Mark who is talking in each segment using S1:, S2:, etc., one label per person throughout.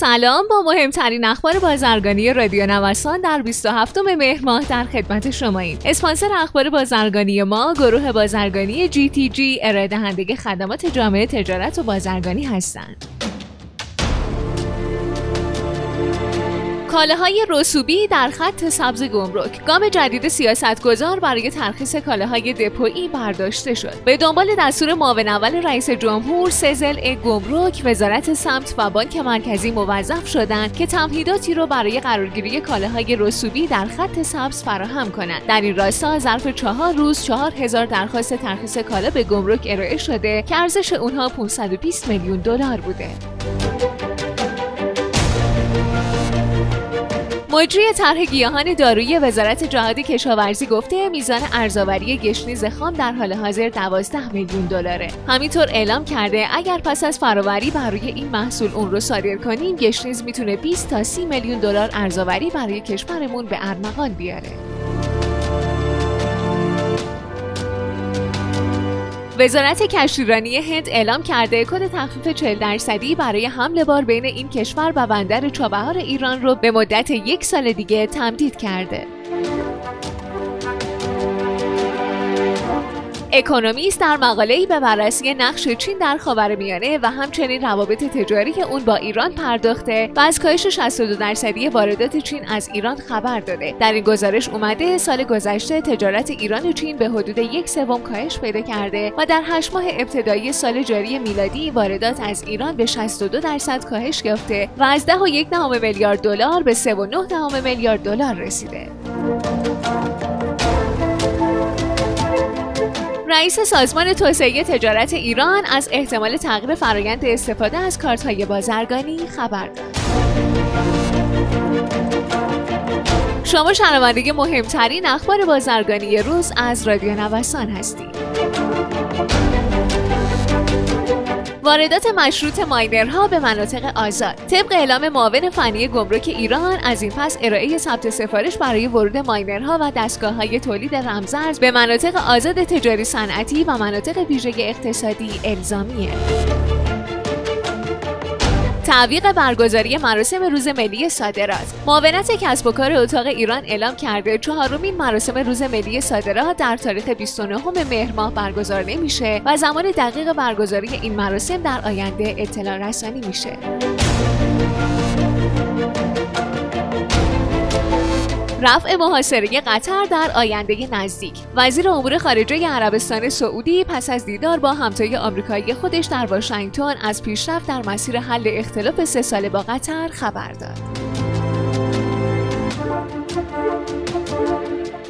S1: سلام با مهمترین اخبار بازرگانی رادیو نوسان در 27 مهر ماه در خدمت شما ایم. اسپانسر اخبار بازرگانی ما گروه بازرگانی جی تی جی ارائه دهنده خدمات جامعه تجارت و بازرگانی هستند. کالاهای رسوبی در خط سبز گمرک. گام جدید سیاستگزار برای ترخیص کالاهای دپویی برداشته شد. به دنبال دستور معاون اول رئیس جمهور سزل گمرک وزارت سمت و بانک مرکزی موظف شدند که تمهیداتی رو برای قرارگیری کالاهای رسوبی در خط سبز فراهم کنند. در این راستا ظرف چهار روز چهار هزار درخواست ترخیص کالا به گمرک ارائه شده که ارزش اونها 520 میلیون دلار بوده. مجری طرح گیاهان دارویی وزارت جهاد کشاورزی گفته میزان ارزآوری گشنیز خام در حال حاضر 12 میلیون دلاره. همینطور اعلام کرده اگر پس از فراوری بر روی این محصول اون رو صادر کنیم گشنیز می‌تونه 20 تا 30 میلیون دلار ارزآوری برای کشورمون به ارمغان بیاره. وزارت کشتیرانی هند اعلام کرده کد تخفیف 40 درصدی برای حمل بار بین این کشور و بندر چابهار ایران رو به مدت یک سال دیگه تمدید کرده. اکونومیست در مقاله‌ای به بررسی نقش چین در خاورمیانه و همچنین روابط تجاری اون با ایران پرداخته و از کاهش 62 درصدی واردات چین از ایران خبر داده در این گزارش اومده سال گذشته تجارت ایران و چین به حدود یک سوم کاهش پیدا کرده و در هشت ماه ابتدایی سال جاری میلادی واردات از ایران به 62 درصد کاهش یافته و از 10 و یک دهم میلیارد دلار به 3.9 دهم میلیارد دلار رسیده. رئیس سازمان توسعه تجارت ایران از احتمال تغییر فرایند استفاده از کارت‌های بازرگانی خبر داد. شما شنونده مهمترین اخبار بازرگانی روز از رادیو نوسان هستید. واردات مشروط ماینرها به مناطق آزاد. طبق اعلام معاون فنی گمرک ایران از این پس ارائه ثبت سفارش برای ورود ماینرها و دستگاه های تولید رمزرز به مناطق آزاد تجاری صنعتی و مناطق ویژه اقتصادی الزامیه. تعویق برگزاری مراسم روز ملی صادرات. معاونت کسب و کار اتاق ایران اعلام کرده چهارمین مراسم روز ملی صادرات در تاریخ 29 مهر ماه برگزار نمیشه و زمان دقیق برگزاری این مراسم در آینده اطلاع رسانی میشه. رفع محاصره قطر در آینده نزدیک. وزیر امور خارجه عربستان سعودی پس از دیدار با همتای آمریکایی خودش در واشنگتن از پیشرفت در مسیر حل اختلاف سه ساله با قطر خبر داد.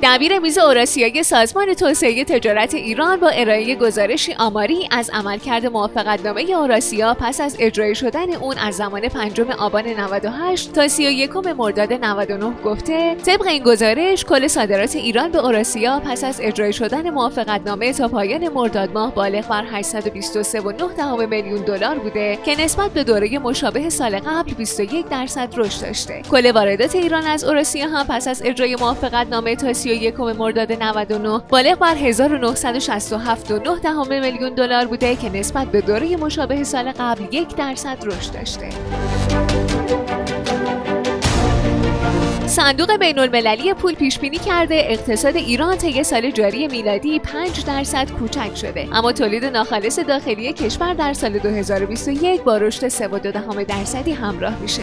S1: دبیر میز اوراسیای سازمان توسعه تجارت ایران با ارائه گزارشی آماری از عملکرد موافقتنامه اوراسیا پس از اجرای شدن اون از زمان پنجم آبان 98 تا 31 مرداد 99 گفته طبق این گزارش کل صادرات ایران به اوراسیا پس از اجرای شدن موافقتنامه تا پایان مرداد ماه بالغ بر 823.9 میلیون دلار بوده که نسبت به دوره مشابه سال قبل 21 درصد رشد داشته. کل واردات ایران از اوراسیا هم پس از اجرای موافقتنامه تا 31 مرداد 99 بالغ بر 1967.9 میلیون دلار بوده که نسبت به دوره مشابه سال قبل یک درصد رشد داشته. صندوق بین المللی پول پیش بینی کرده اقتصاد ایران طی سال جاری میلادی 5 درصد کوچک شده اما تولید ناخالص داخلی کشور در سال 2021 با رشد 3.2 درصدی همراه میشه.